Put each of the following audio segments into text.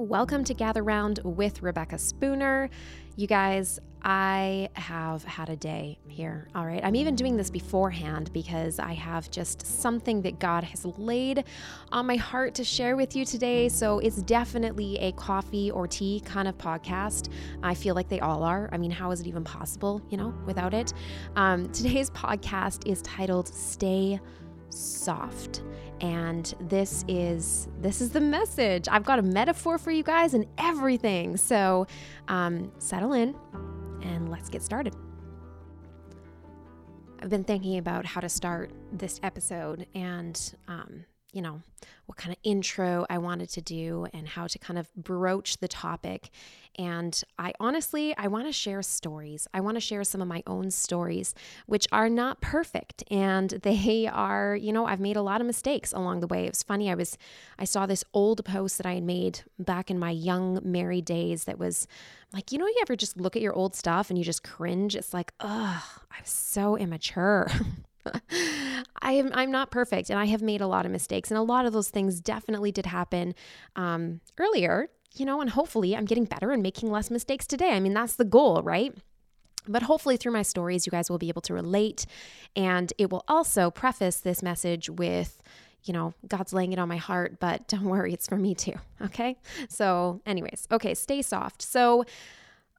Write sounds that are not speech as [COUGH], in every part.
Welcome to Gather Round with Rebecca Spooner. You guys, I have had a day here. All right. I'm even doing this beforehand because I have just something that God has laid on my heart to share with you today. So it's definitely a coffee or tea kind of podcast. I feel like they all are. I mean, how is it even possible, you know, without it? Um, today's podcast is titled Stay soft. And this is this is the message. I've got a metaphor for you guys and everything. So um, settle in and let's get started. I've been thinking about how to start this episode and um, you know, what kind of intro I wanted to do and how to kind of broach the topic. And I honestly, I want to share stories. I want to share some of my own stories, which are not perfect. And [LAUGHS] they are, you know, I've made a lot of mistakes along the way. It was funny. I was, I saw this old post that I had made back in my young married days that was like, you know, you ever just look at your old stuff and you just cringe? It's like, ugh, I'm so immature. [LAUGHS] [LAUGHS] I am I'm not perfect and I have made a lot of mistakes and a lot of those things definitely did happen um, earlier, you know, and hopefully I'm getting better and making less mistakes today. I mean, that's the goal, right? But hopefully, through my stories, you guys will be able to relate. And it will also preface this message with, you know, God's laying it on my heart, but [LAUGHS] don't worry, it's for me too. Okay. So, anyways, okay, stay soft. So,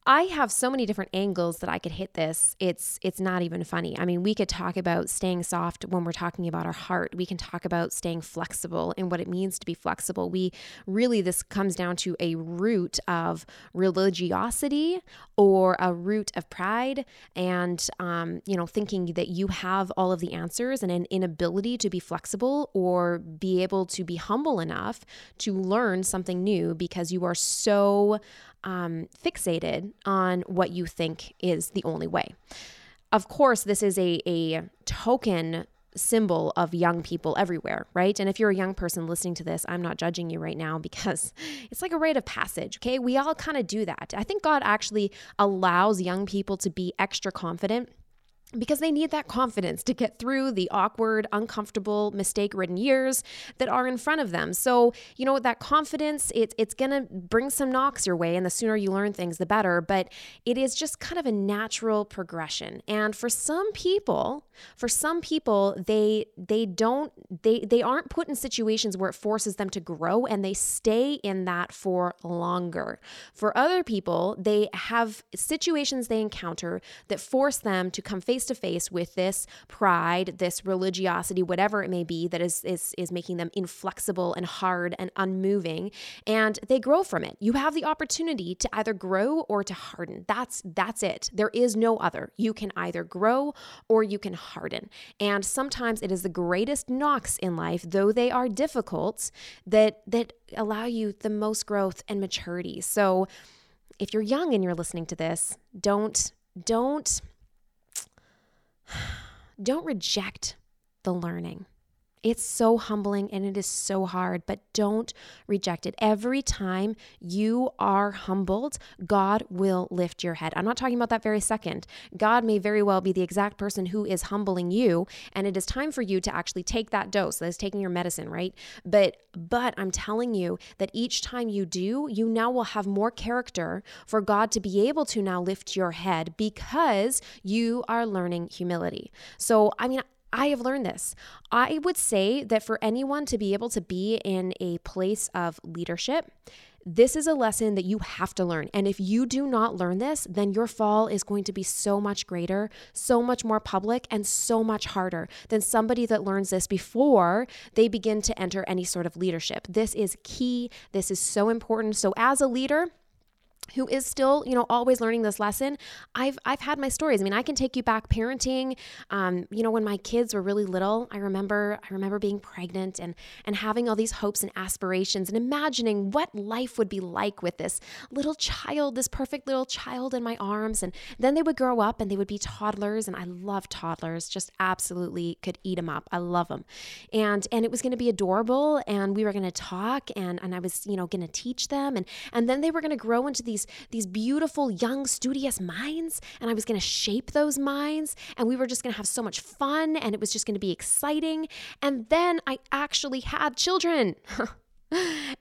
I have so many different angles that I could hit this. It's it's not even funny. I mean, we could talk about staying soft when we're talking about our heart. We can talk about staying flexible and what it means to be flexible. We really this comes down to a root of religiosity or a root of pride and um, you know thinking that you have all of the answers and an inability to be flexible or be able to be humble enough to learn something new because you are so um, fixated on what you think is the only way. Of course, this is a, a token symbol of young people everywhere, right? And if you're a young person listening to this, I'm not judging you right now [LAUGHS] because it's like a rite of passage, okay? We all kind of do that. I think God actually allows young people to be extra confident because they need that confidence to get through the awkward, uncomfortable, mistake-ridden years that are in front of them. So, you know, that confidence, it's it's going to bring some knocks your way and the sooner you learn things the better, but it is just kind of a natural progression. And for some people, for some people, they they don't they they aren't put in situations where it forces them to grow and they stay in that for longer. For other people, they have situations they encounter that force them to come face face to face with this pride, this religiosity, whatever it may be that is is is making them inflexible and hard and unmoving, and they grow from it. You have the opportunity to either grow or to harden. That's that's it. There is no other. You can either grow or you can harden. And sometimes it is the greatest knocks in life, though they are difficult, that that allow you the most growth and maturity. So if you're young and you're listening to this, don't don't [SIGHS] don't reject the learning. It's so humbling and it is so hard, but don't reject it. Every time you are humbled, God will lift your head. I'm not talking about that very second. God may very well be the exact person who is humbling you, and it is time for you to actually take that dose. That is taking your medicine, right? But but I'm telling you that each time you do, you now will have more character for God to be able to now lift your head because you are learning humility. So, I mean, I have learned this. I would say that for anyone to be able to be in a place of leadership, this is a lesson that you have to learn. And if you do not learn this, then your fall is going to be so much greater, so much more public, and so much harder than somebody that learns this before they begin to enter any sort of leadership. This is key. This is so important. So, as a leader, who is still, you know, always learning this lesson, I've I've had my stories. I mean, I can take you back parenting. Um, you know, when my kids were really little, I remember I remember being pregnant and and having all these hopes and aspirations and imagining what life would be like with this little child, this perfect little child in my arms. And then they would grow up and they would be toddlers, and I love toddlers, just absolutely could eat them up. I love them, and and it was going to be adorable, and we were going to talk, and and I was you know going to teach them, and and then they were going to grow into these these these beautiful young studious minds and I was going to shape those minds and we were just going to have so much fun and it was just going to be exciting. And then I actually had children [LAUGHS]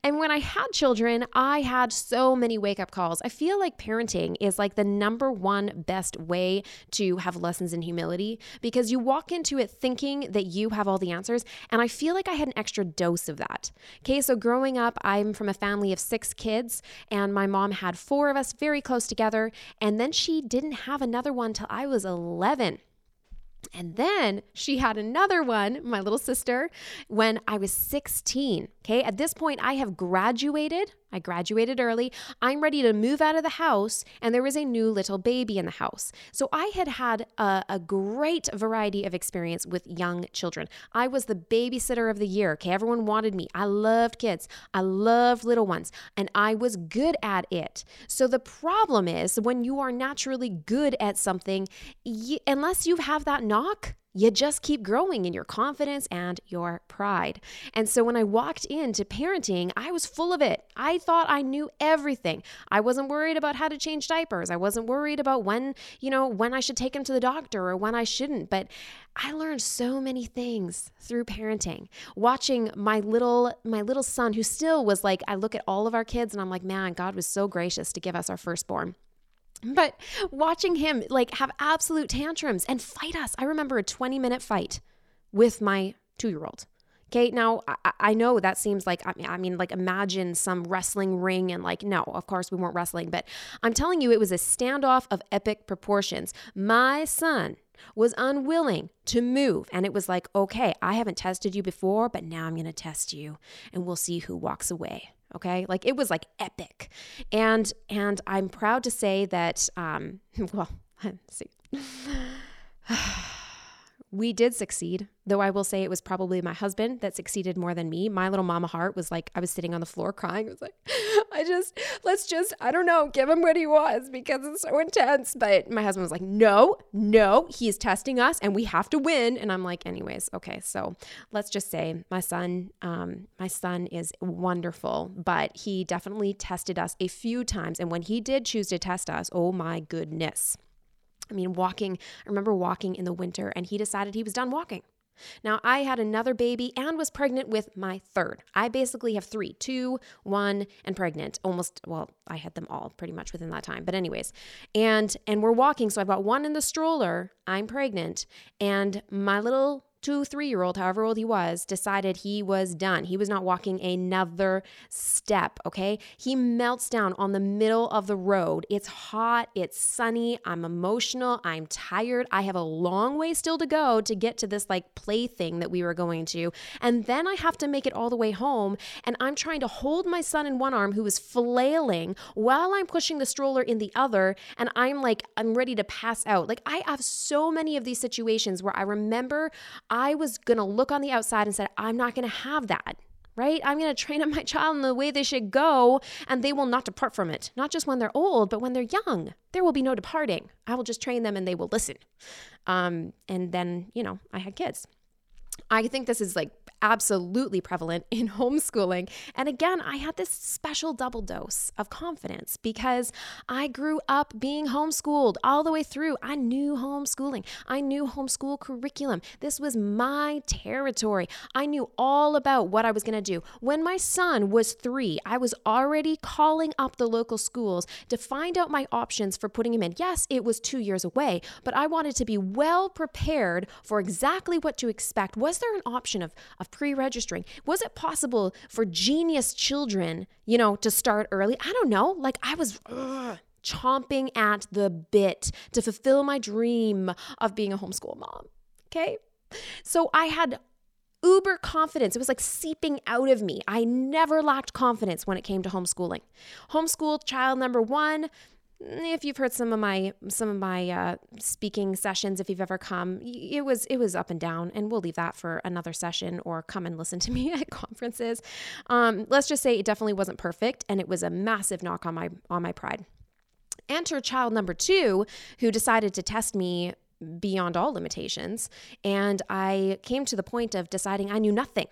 And when I had children, I had so many wake up calls. I feel like parenting is like the number one best way to have lessons in humility because you walk into it thinking that you have all the answers. And I feel like I had an extra dose of that. Okay, so growing up, I'm from a family of six kids, and my mom had four of us very close together. And then she didn't have another one till I was 11. And then she had another one, my little sister, when I was 16. Okay. At this point, I have graduated. I graduated early. I'm ready to move out of the house, and there was a new little baby in the house. So I had had a, a great variety of experience with young children. I was the babysitter of the year. Okay. Everyone wanted me. I loved kids, I loved little ones, and I was good at it. So the problem is when you are naturally good at something, unless you have that knock, you just keep growing in your confidence and your pride. And so when I walked into parenting, I was full of it. I thought I knew everything. I wasn't worried about how to change diapers. I wasn't worried about when, you know, when I should take him to the doctor or when I shouldn't. But I learned so many things through parenting. Watching my little my little son who still was like I look at all of our kids and I'm like, "Man, God was so gracious to give us our firstborn." But watching him like have absolute tantrums and fight us. I remember a 20 minute fight with my two year old. Okay, now I, I, know that seems like, I mean, I mean, like imagine some wrestling ring and like, no, of course we weren't wrestling, but I'm telling you, it was a standoff of epic proportions. My son was unwilling to move, and it was like, okay, I haven't tested you before, but now I'm gonna test you, and we'll see who walks away okay? Like it was like epic. And and i'm proud to say that um [LAUGHS] well [LAUGHS] see [SIGHS] [SIGHS] we did succeed, though I will say it was probably my husband that succeeded more than me. My little mama heart was like, I was sitting on the floor crying. It was like, [LAUGHS] I just, let's just, I don't know, give him what he wants because it's so intense. But my husband was like, no, no, he's testing us and we have to win. And I'm like, anyways, okay. So let's just say my son, um, my son is wonderful, but he definitely tested us a few times. And when he did choose to test us, oh my goodness. I mean, walking, I remember walking in the winter and he decided he was done walking. Now, I had another baby and was pregnant with my third. I basically have three two, one, and pregnant. Almost, well, I had them all pretty much within that time. But, anyways, and and we're walking. So I've got one in the stroller. I'm pregnant. And my little two, three year old, however old he was, decided he was done. He was not walking another step, okay? He melts down on the middle of the road. It's hot, it's sunny, I'm emotional, I'm tired. I have a long way still to go to get to this like plaything that we were going to. And then I have to make it all the way home. And I'm trying to hold my son in one arm who is flailing while I'm pushing the stroller in the other. And I'm like, I'm ready to pass out. Like, I have so many of these situations where I remember I was going to look on the outside and said, I'm not going to have that right? I'm going to train up my child in the way they should go, and they will not depart from it. Not just when they're old, but when they're young. There will be no departing. I will just train them and they will listen. Um, and then, you know, I had kids. I think this is like absolutely prevalent in [LAUGHS] homeschooling. And again, I had this special double dose of confidence because I grew up being homeschooled all the way through. I knew homeschooling, I knew homeschool curriculum. This was my territory. I knew all about what I was going to do. When my son was three, I was already calling up the local schools to find out my options for putting him in. Yes, it was two years away, but I wanted to be well prepared for exactly what to expect. Was there an option of, of pre registering? Was it possible for genius children, you know, to start early? I don't know. Like I was. Ugh, chomping at the bit to fulfill my dream of being a homeschool mom. Okay. So I had uber confidence. It was like seeping out of me. I never lacked confidence when it came to homeschooling. Homeschool child number one, if you've heard some of my some of my uh, speaking sessions if you've ever come it was it was up and down and we'll leave that for another session or come and listen to me [LAUGHS] at conferences. Um, let's just say it definitely wasn't perfect and it was a massive knock on my on my pride. Enter child number two who decided to test me beyond all limitations and i came to the point of deciding i knew nothing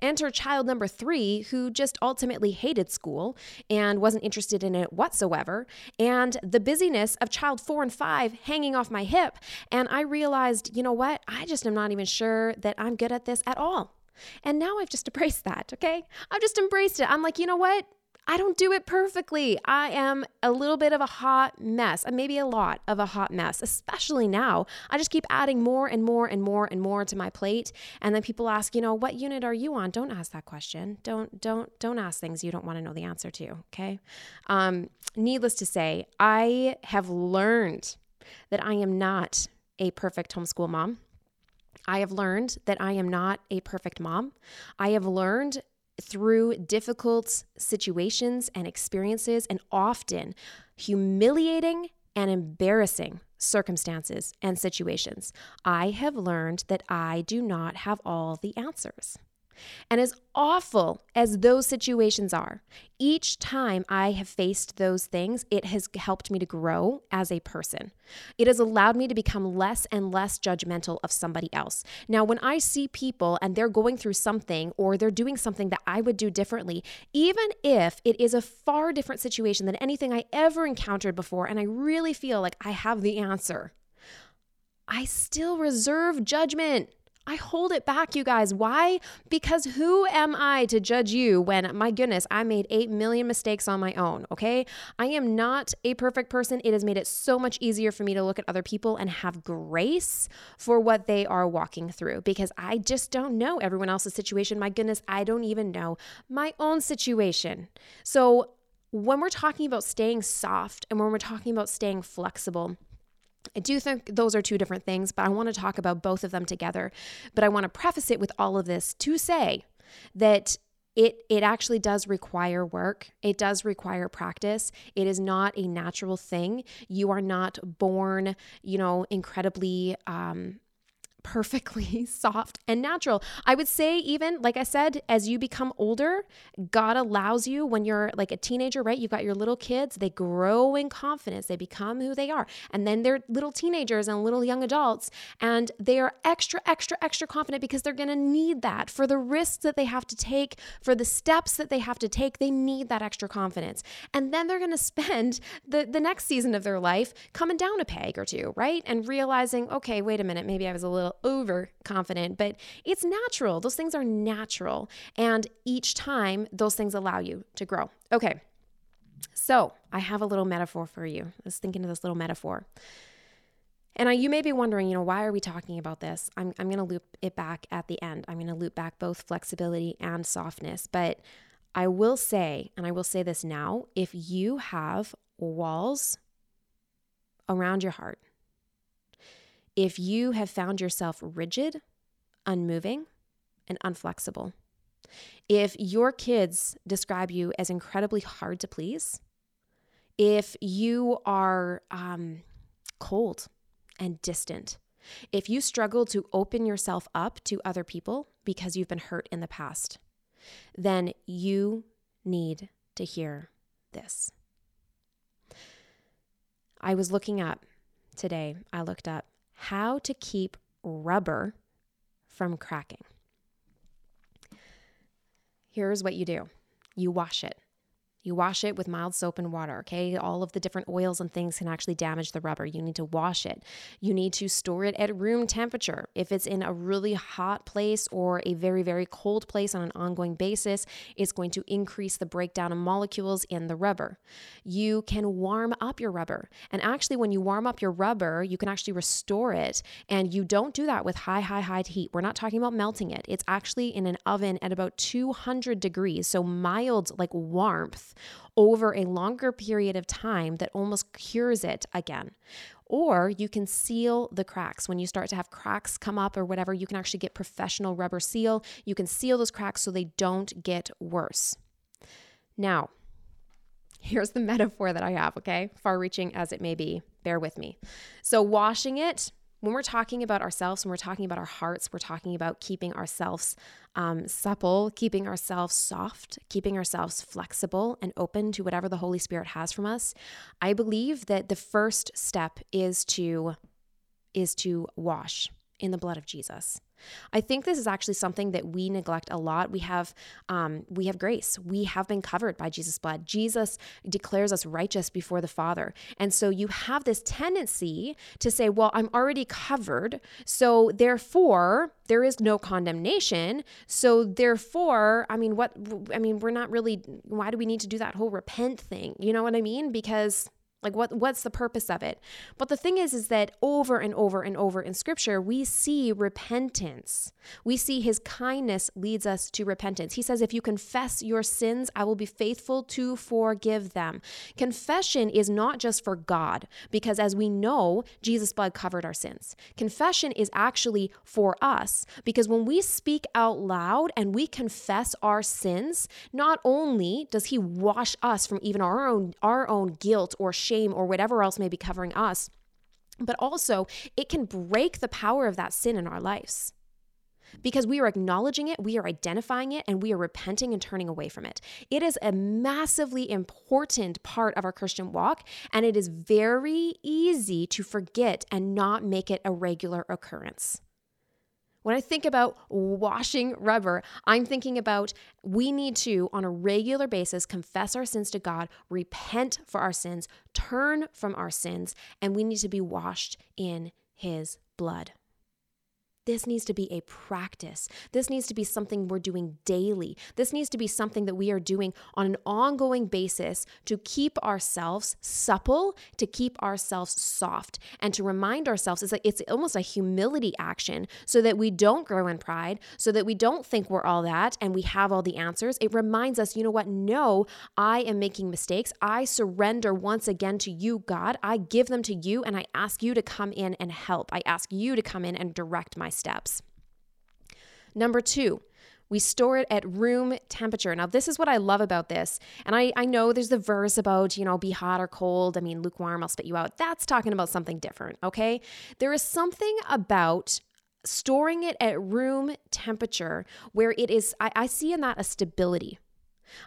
Enter child number three, who just ultimately hated school and wasn't interested in it whatsoever, and the busyness of child four and five hanging off my hip. And I realized, you know what? I just am not even sure that I'm good at this at all. And now I've just [LAUGHS] embraced that, okay? I've just embraced it. I'm like, you know what? I don't do it perfectly. I am a little bit of a hot mess, and maybe a lot of a hot mess, especially now. I just keep adding more and more and more and more to my plate. And then people ask, you know, what unit are you on? Don't ask that question. Don't, don't, don't ask things you don't want to know the answer to. Okay. Um, needless to say, I have learned that I am not a perfect homeschool mom. I have learned that I am not a perfect mom. I have learned through difficult situations and experiences, and often humiliating and embarrassing circumstances and situations, I have learned that I do not have all the answers. And as awful as those situations are, each time I have faced those things, it has helped me to grow as a person. It has allowed me to become less and less judgmental of somebody else. Now, when I see people and they're going through something or they're doing something that I would do differently, even if it is a far different situation than anything I ever encountered before, and I really feel like I have the answer, I still reserve judgment. I hold it back, you guys. Why? Because who am I to judge you when, my goodness, I made 8 million mistakes on my own, okay? I am not a perfect person. It has made it so much easier for me to look at other people and have grace for what they are walking through because I just don't know everyone else's situation. My goodness, I don't even know my own situation. So, when we're talking about staying soft and when we're talking about staying flexible, I do think those are two different things, but I want to talk about both of them together. But I want to preface it with all of this to say that it it actually does require work. It does require practice. It is not a natural thing. You are not born, you know, incredibly um, perfectly [LAUGHS] soft and natural. I would say, even like I said, as you become older, God allows you when you're like a teenager, right? You've got your little kids, they grow in confidence, they become who they are. And then they're little teenagers and little young adults, and they are extra, extra, extra confident because they're going to need that for the risks that they have to take, for the steps that they have to take. They need that extra confidence. And then they're going [LAUGHS] to spend the, the next season of their life coming down a peg or two, right? And realizing, okay, wait a minute, maybe I was a little overconfident, but it's natural. Those things are natural. And each time, those things allow you to grow. Okay. So I have a little metaphor for you. I was thinking of this little metaphor. And I, you may be wondering, you know, why are we talking about this? I'm, I'm going to loop it back at the end. I'm going to loop back both flexibility and softness. But I will say, and I will say this now if you have walls around your heart, if you have found yourself rigid, unmoving, and unflexible, if your kids describe you as incredibly hard to please, if you are um, cold and distant, if you struggle to open yourself up to other people because you've been hurt in the past, then you need to hear this. I was looking up today, I looked up how to keep rubber from cracking. Here's what you do you wash it. You wash it with mild soap and water, okay? All of the different oils and things can actually damage the rubber. You need to wash it. You need to store it at room temperature. If it's in a really hot place or a very, very cold place on an ongoing basis, it's going to increase the breakdown of molecules in the rubber. You can warm up your rubber. And actually, when you warm up your rubber, you can actually restore it. And you don't do that with high, high, high heat. We're not talking about melting it. It's actually in an oven at about 200 degrees. So mild, like warmth over a longer period of time that almost cures it again. Or you can seal the cracks. When you start to have cracks come up or whatever, you can actually get professional rubber seal. You can seal those cracks so they don't get worse. Now, here's the [LAUGHS] metaphor that I have, okay? Far reaching as it may be, bear with me. So, washing it, when we're talking about ourselves, when we're talking about our hearts, we're talking about keeping ourselves um, supple, keeping ourselves soft, keeping ourselves flexible and open to whatever the Holy Spirit has from us. I believe that the first step is to is to wash. In the blood of Jesus. I think this is actually something that we neglect a lot. We have um, we have grace. We have been covered by Jesus' blood. Jesus declares us righteous before the Father, and so you have this tendency to say, "Well, I'm already covered, so therefore there is no condemnation. So therefore, I mean, what? I mean, we're not really. Why do we need to do that whole repent thing? You know what I mean? Because like what what's the purpose of it? But the thing is is that over and over and over in scripture we see repentance. We see his kindness leads us to repentance. He says if you confess your sins, I will be faithful to forgive them. Confession is not just for God because as we know, Jesus blood covered our sins. Confession is actually for us because when we speak out loud and we confess our sins, not only does he wash us from even our own our own guilt or shame shame or whatever else may be covering us, but also it can break the power of that sin in our lives because we are acknowledging it, we are identifying it, and we are repenting and turning away from it. It is a massively important part of our Christian walk, and it is very easy to forget and not make it a regular occurrence. When I think about washing rubber, I'm thinking about we need to, on a regular basis, confess our sins to God, repent for our sins, turn from our sins, and we need to be washed in His blood. This needs to be a practice. This needs to be something we're doing daily. This needs to be something that we are doing on an ongoing basis to keep ourselves supple, to keep ourselves soft, and to remind ourselves it's like it's almost a humility action so that we don't grow in pride, so that we don't think we're all that and we have all the answers. It reminds us, you know what? No, I am making mistakes. I surrender once again to you, God. I give them to you and I ask you to come in and help. I ask you to come in and direct my steps. Number two, we store it at room temperature. Now, this is what I love about this. And I, I know there's the verse about, you know, be hot or cold. I mean, lukewarm, I'll spit you out. That's talking about something different, okay? There is something about storing it at room temperature where it is, I, I see in that a stability.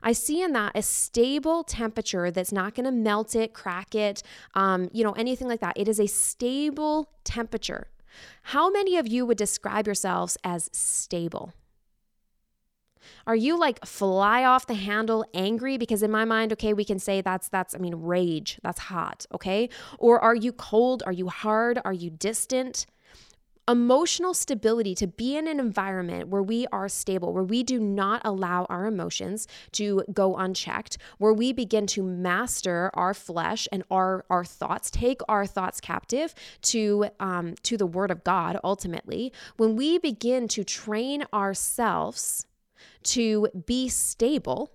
I see in that a stable temperature that's not going to melt it, crack it, um, you know, anything like that. It is a stable temperature. How many of you would describe yourselves as stable? Are you like fly off the handle angry? Because in my mind okay we can say that's that's I mean rage that's hot okay? Or are you cold? Are you hard? Are you distant emotional stability to be in an environment where we are stable, where we do not allow our emotions to go unchecked, where we begin to master our flesh and our our thoughts, take our thoughts captive to um, to the Word of God. Ultimately, when we begin to train ourselves to be stable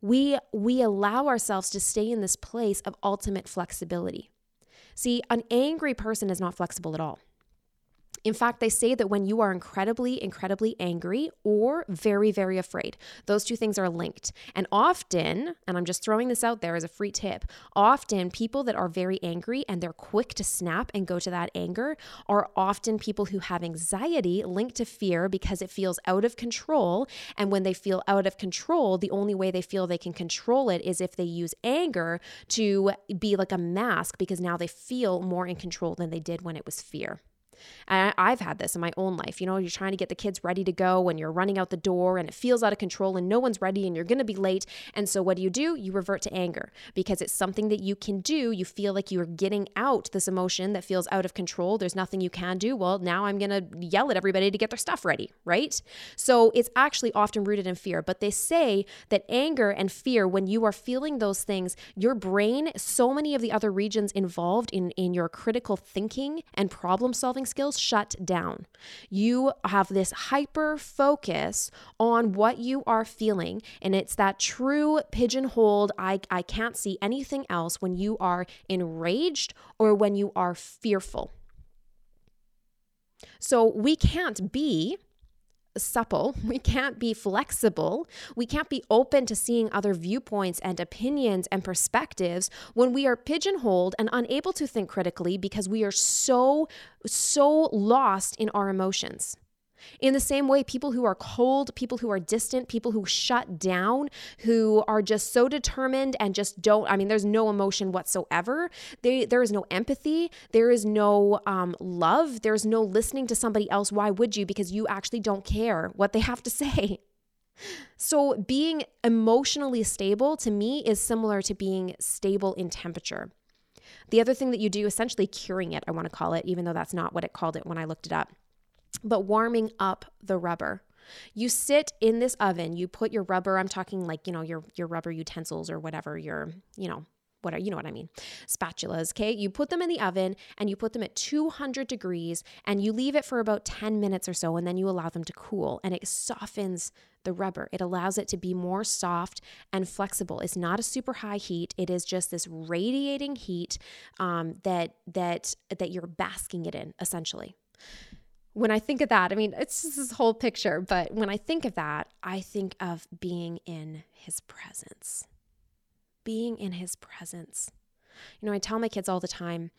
we we allow ourselves to stay in this place of ultimate flexibility. See, an angry person is not flexible at all. In fact, they say that when you are incredibly, incredibly angry or very, very afraid, those two things are linked. And often, and I'm just throwing this out there as a free tip, often people that are very angry and they're quick to snap and go to that anger are often people who have anxiety linked to fear because it feels out of control. And when they feel out of control, the only way they feel they can control it is if they use anger to be like a mask because now they feel more in control than they did when it was fear. And I've had this in my own life. You know, you're trying to get the kids ready to go and you're running out the door and it feels out of control and no one's ready and you're going to be late. And so what do you do? You revert to anger because it's something that you can do. You feel like you're getting out this emotion that feels out of control. There's nothing you can do. Well, now I'm going to yell at everybody to get their stuff ready, right? So it's actually often rooted in fear. But they say that anger and fear, when you are feeling those things, your brain, so many of the other regions involved in, in your critical thinking and problem solving skills shut down. You have this hyper focus on what you are feeling, and it's that true pigeonholed, I, I can't see anything else when you are enraged or when you are fearful. So we can't be supple. [LAUGHS] We can't be flexible. We can't be open to seeing other viewpoints and opinions and perspectives when we are pigeonholed and unable to think critically because we are so, so lost in our emotions. In the same way, people who are cold, people who are distant, people who shut down, who are just so determined and just don't, I mean, there's no emotion whatsoever. They, there is no empathy. There is no um, love. There's no listening to somebody else. Why would you? Because you actually don't care what they have to [LAUGHS] say. So, being emotionally stable to me is similar to being stable in temperature. The other thing that you do, essentially curing it, I want to call it, even though that's not what it called it when I looked it up but warming up the rubber. You sit in this oven, you put your rubber, I'm talking like, you know, your your rubber utensils or whatever, your, you know, what are, you know what I mean, spatulas, okay? You put them in the oven and you put them at 200 degrees and you leave it for about 10 minutes or so and then you allow them to cool and it softens the rubber. It allows it to be more soft and flexible. It's not a super high heat. It is just this radiating heat um, that that that you're basking it in essentially when I think of that, I mean, it's just this whole picture, but when I think of that, I think of being in his presence. Being in his presence. You know, I tell my kids all the time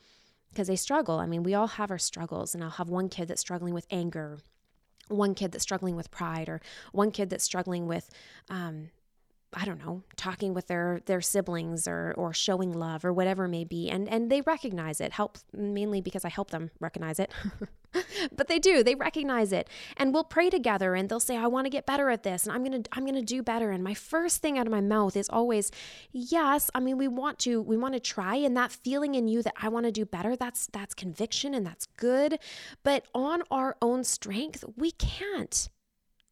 because they struggle. I mean, we all have our struggles, and I'll have one kid that's struggling with anger, one kid that's struggling with pride, or one kid that's struggling with, um, I don't know, talking with their their siblings or or showing love or whatever it may be, and and they recognize it. Help mainly because I help them recognize it. [LAUGHS] [LAUGHS] but they do they recognize it. And we'll pray together and they'll say i want to get better at this and i'm gonna i'm gonna do better. And my first thing out of my mouth is always yes i mean we want to we want to try. And that feeling in you that i want to do better that's that's conviction and that's good. But on our own strength we can't.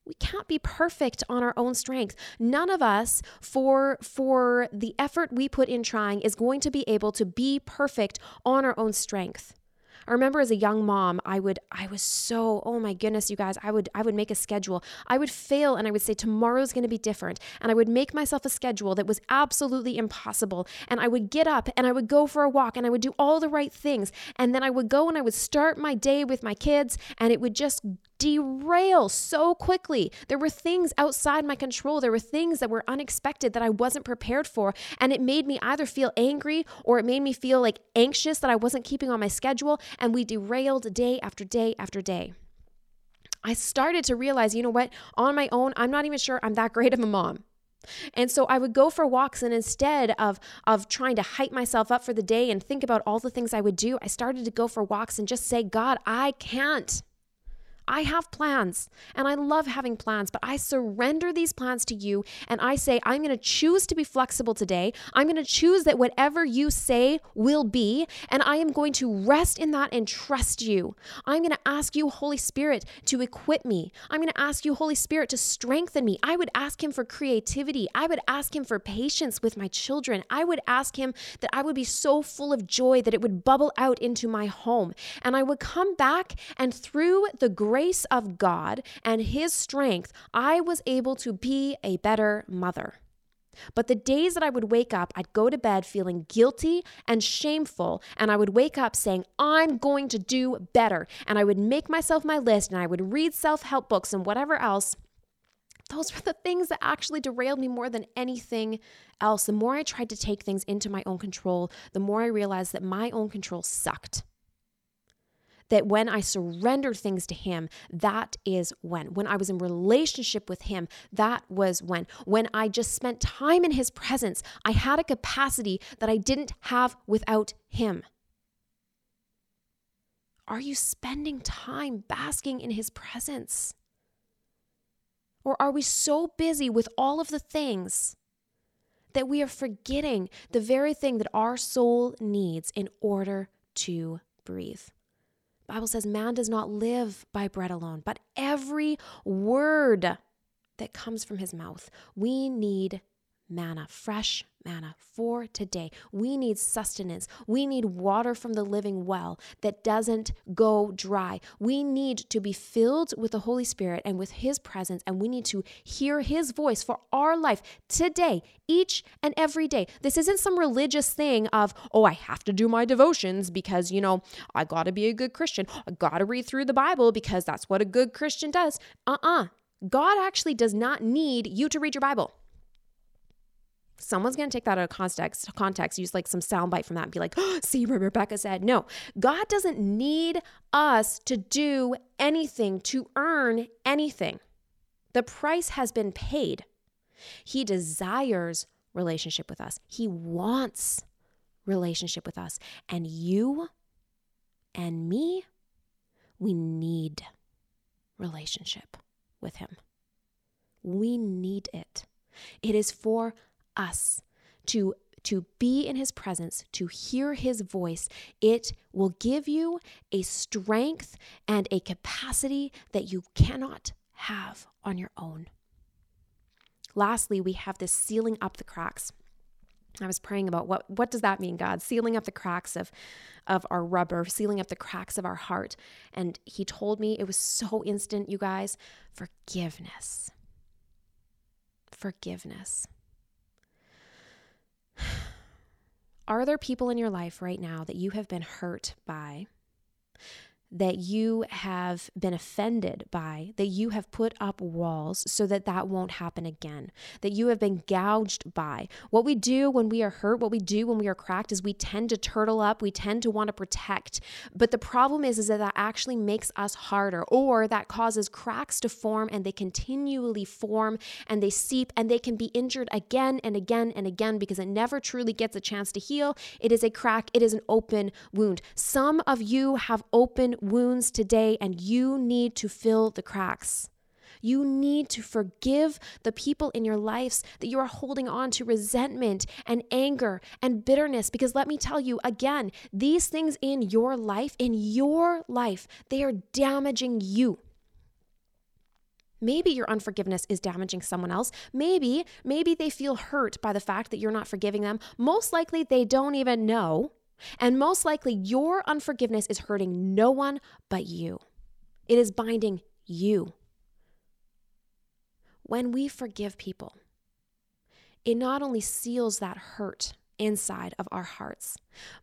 We can't be perfect on our own strength. None of us for for the effort we put in trying is going to be able to be perfect on our own strength I remember as a young mom, I would I was so, oh my goodness, you guys, I would I would make a schedule. I would fail and I would say tomorrow's going to be different. And I would make myself a schedule that was absolutely impossible. And I would get up and I would go for a walk and I would do all the right things. And then I would go and I would start my day with my kids and it would just derail so quickly. There were things outside my control. There were things that were unexpected that I wasn't prepared for. And it made me either feel angry or it made me feel like anxious that I wasn't keeping on my schedule. And we derailed day after day after day. I started to realize, you know what, on my own, I'm not even sure I'm that great of a mom. And so I would go for walks and instead of of trying to hype myself up for the day and think about all the things I would do, I started to go for walks and just say, "God, I can't. I have plans and I love having plans, but I surrender these plans to you and I say, I'm going to choose to be flexible today. I'm going to choose that whatever you say will be, and I am going to rest in that and trust you. I'm going to ask you, Holy Spirit, to equip me. I'm going to ask you, Holy Spirit, to strengthen me. I would ask Him for creativity. I would ask Him for patience with my children. I would ask Him that I would be so full of joy that it would bubble out into my home. And I would come back and through the grace grace of God and His strength, I was able to be a better mother. But the days that I would wake up, I'd go to bed feeling guilty and shameful, and I would wake up saying, I'm going to do better. And I would make myself my list and I would read self help books and whatever else. Those were the things that actually derailed me more than anything else. The more I tried to take things into my own control, the more I realized that my own control sucked that when I surrendered things to Him, that is when. When I was in relationship with Him, that was when. When I just spent time in His presence, I had a capacity that I didn't have without Him. Are you spending time basking in His presence? Or are we so busy with all of the things that we are forgetting the very thing that our soul needs in order to breathe? Bible says man does not live by bread alone, but every word that comes from his mouth. We need manna, fresh manna for today. We need sustenance. We need water from the living well that doesn't go dry. We need to be filled with the Holy Spirit and with His presence, and we need to hear His voice for our life today, each and every day. This isn't some religious thing of, oh, I have to do my devotions because, you know, I got to be a good Christian. I got to read through the Bible because that's what a good Christian does. Uh uh God actually does not need you to read your Bible. Someone's going to take that out of context, context, use like some soundbite from that and be like, oh, [GASPS] see what Rebecca said. No, God doesn't need us to do anything to earn anything. The price has been paid. He desires relationship with us. He wants relationship with us. And you and me, we need relationship with Him. We need it. It is for us to to be in his presence, to hear his voice, it will give you a strength and a capacity that you cannot have on your own. Lastly, we have this sealing up the cracks. I was praying about what what does that mean, God? Sealing up the cracks of of our rubber, sealing up the cracks of our heart. And he told me it was so instant, you guys, forgiveness. Forgiveness. [SIGHS] Are there people in your life right now that you have been hurt by? That you have been offended by, that you have put up walls so that that won't happen again, that you have been gouged by. What we do when we are hurt, what we do when we are cracked is we tend to turtle up, we tend to want to protect. But the problem is, is that that actually makes us harder or that causes cracks to form and they continually form and they seep and they can be injured again and again and again because it never truly gets a chance to heal. It is a crack, it is an open wound. Some of you have open wounds today, and you need to fill the cracks. You need to forgive the people in your lives that you are holding on to resentment and anger and bitterness. Because let me tell you again, these things in your life, in your life, they are damaging you. Maybe your unforgiveness is damaging someone else. Maybe, maybe they feel hurt by the fact that you're not forgiving them. Most likely they don't even know. And most likely, your unforgiveness is hurting no one but you. It is binding you. When we forgive people, it not only seals that hurt inside of our hearts,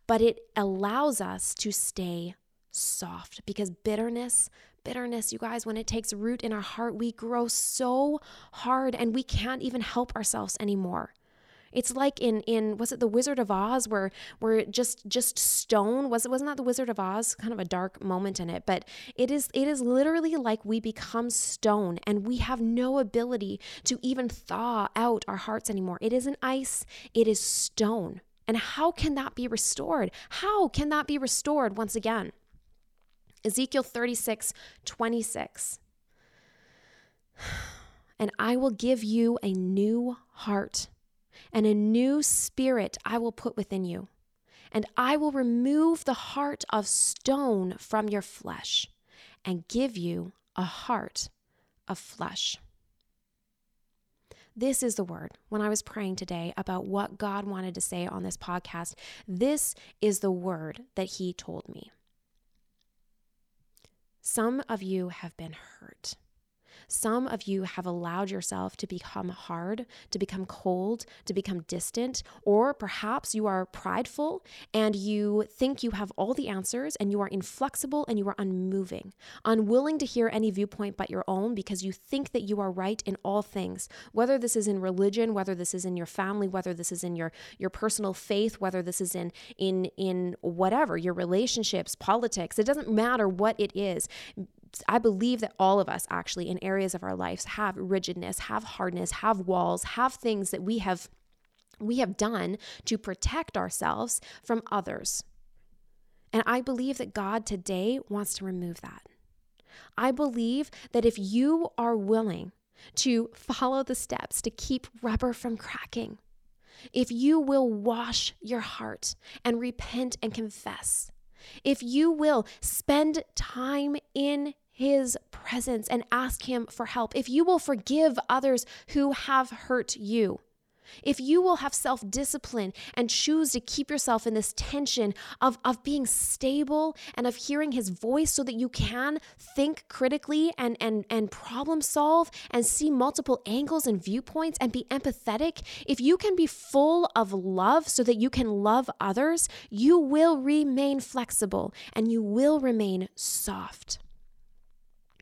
but it allows us to stay soft because bitterness, bitterness, you guys, when it takes root in our heart, we grow so hard and we can't even help ourselves anymore. It's like in in was it the Wizard of Oz where where just just stone was it wasn't that the Wizard of Oz kind of a dark moment in it, but it is it is literally like we become stone and we have no ability to even thaw out our hearts anymore. It isn't ice, it is stone. And how can that be restored? How can that be restored once again? Ezekiel 36, 26. [SIGHS] And I will give you a new heart and a new spirit I will put within you. And I will remove the heart of stone from your flesh and give you a heart of flesh. This is the word. When I was praying today about what God wanted to say on this podcast, this is the word that He told me. Some of you have been hurt. Some of you have allowed yourself to become hard, to become cold, to become distant, or perhaps you are prideful and you think you have all the answers and you are inflexible and you are unmoving, unwilling to hear any viewpoint but your own because you think that you are right in all things, whether this is in religion, whether this is in your family, whether this is in your your personal faith, whether this is in in in whatever, your relationships, politics, it doesn't matter what it is. I believe that all of us actually in areas of our lives have rigidness, have hardness, have walls, have things that we have we have done to protect ourselves from others. And I believe that God today wants to remove that. I believe that if you are willing to follow the steps to keep rubber from cracking, if you will wash your heart and repent and confess, if you will spend time in his presence and ask him for help, if you will forgive others who have hurt you, if you will have self discipline and choose to keep yourself in this tension of, of being stable and of hearing his voice so that you can think critically and, and, and problem solve and see multiple angles and viewpoints and be empathetic, if you can be full of love so that you can love others, you will remain flexible and you will remain soft.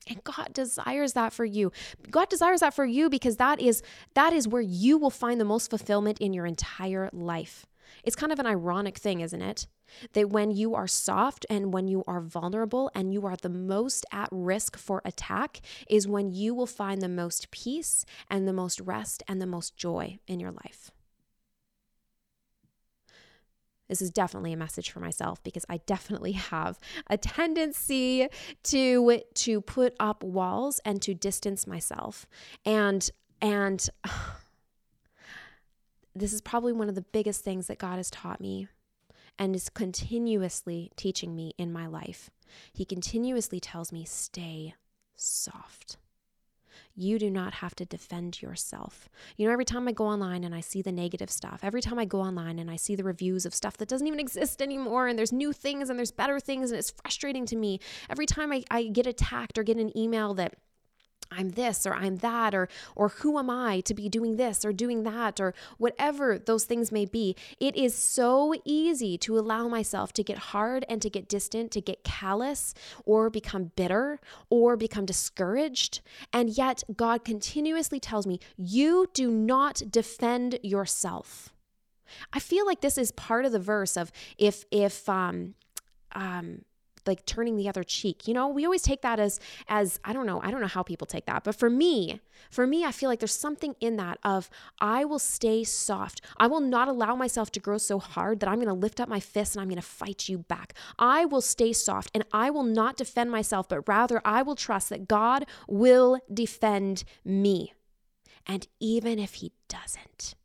And God desires that for you. God desires that for you because that is that is where you will find the most fulfillment in your entire life. It's kind of an ironic thing, isn't it? That when you are soft and when you are vulnerable and you are the most at risk for attack is when you will find the most peace and the most rest and the most joy in your life. This is definitely a message for myself because I definitely have a tendency to to put up walls and to distance myself. And and [SIGHS] this is probably one of the biggest things that God has taught me and is continuously teaching me in my life. He continuously tells me, stay soft. You do not have to defend yourself. You know, every time I go online and I see the negative stuff, every time I go online and I see the reviews of stuff that doesn't even [LAUGHS] exist anymore, and there's new things and there's better things, and it's frustrating to me. Every time I, I get attacked or get an email that I'm this or I'm that or or who am I to be doing this or doing that or whatever those things may be. It is so easy to allow myself to get hard and to get distant, to get callous or become bitter or become discouraged. And yet God continuously tells me, "You do not defend yourself." I feel like this is part of the verse of if if um um like turning the other cheek. You know, we always take that as as I don't know, I don't know how people take that, but for me, for me I feel like there's something in that of I will stay soft. I will not allow myself to grow so hard that I'm going to lift up my fist and I'm going to fight you back. I will stay soft and I will not defend myself, but rather I will trust that God will defend me. And even if he doesn't,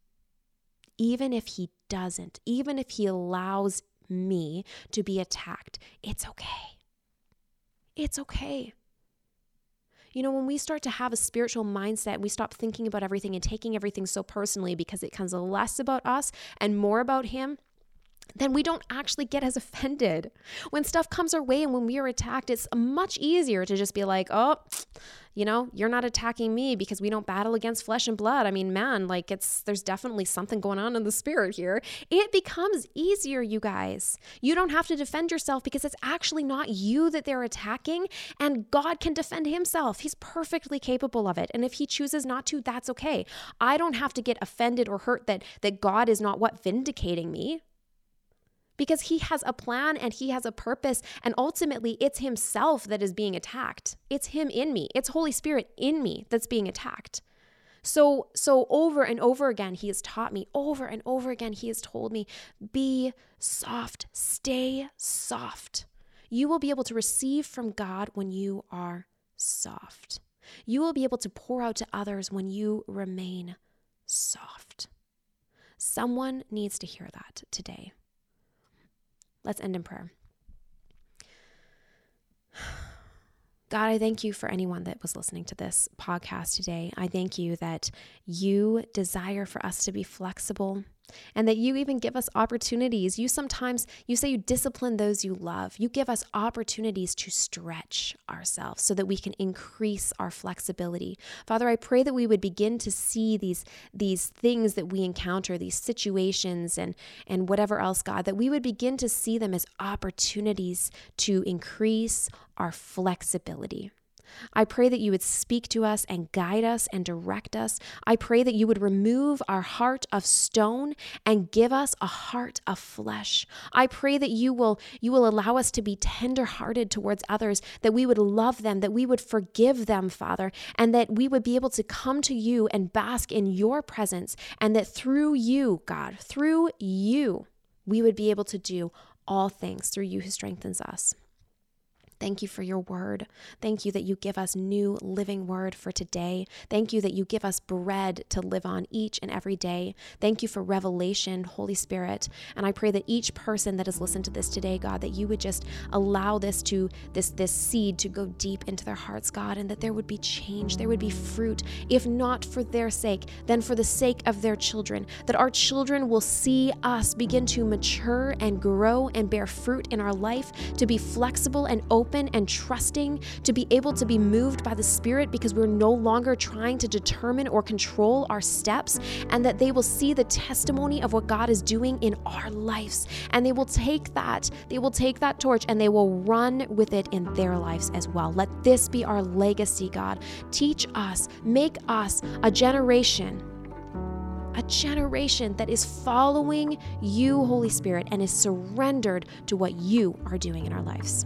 even if he doesn't, even if he allows me to be attacked. It's okay. It's okay. You know, when we start to have a spiritual mindset, we stop thinking about everything and taking everything so personally because it comes less about us and more about Him then we don't actually get as offended. When stuff comes our way and when we are attacked, it's much easier to just be like, oh, you know, you're not attacking me because we don't battle against flesh and blood. I mean, man, like it's, there's definitely something going on in the spirit here. It becomes easier, you guys. You don't have to defend yourself because it's actually not you that they're attacking, and God can defend himself. He's perfectly capable of it. And if he chooses not to, that's okay. I don't have to get offended or hurt that, that God is not what vindicating me because he has a plan and he has a purpose. And ultimately, it's himself that is being attacked. It's him in me, it's Holy Spirit in me that's being attacked. So, so over and over again, he has taught me, over and over again, he has told me, be soft, stay soft. You will be able to receive from God when you are soft. You will be able to pour out to others when you remain soft. Someone needs to hear that today. Let's end in prayer. God, I thank you for anyone that was listening to this podcast today. I thank you that you desire for us to be flexible and that you even give us opportunities. You sometimes, you say you discipline those you love. You give us opportunities to stretch ourselves so that we can increase our flexibility. Father, I pray that we would begin to see these, these things that we encounter, these situations and, and whatever else, God, that we would begin to see them as opportunities to increase our flexibility. I pray that you would speak to us and guide us and direct us. I pray that you would remove our heart of stone and give us a heart of flesh. I pray that you will you will allow us to be tender-hearted towards others, that we would love them, that we would forgive them, Father, and that we would be able to come to you and bask in your presence and that through you, God, through you, we would be able to do all things through you who strengthens us. Thank you for your word. Thank you that you give us new living word for today. Thank you that you give us bread to live on each and every day. Thank you for revelation, Holy Spirit. And I pray that each person that has listened to this today, God, that you would just allow this to this this seed to go deep into their hearts, God, and that there would be change, there would be fruit, if not for their sake, then for the sake of their children. That our children will see us begin to mature and grow and bear fruit in our life, to be flexible and open open and trusting, to be able to be moved by the Spirit because we're no longer trying to determine or control our steps, and that they will see the testimony of what God is doing in our lives. And they will take that, they will take that torch and they will run with it in their lives as well. Let this be our legacy, God. Teach us, make us a generation a generation that is following you, Holy Spirit, and is surrendered to what you are doing in our lives.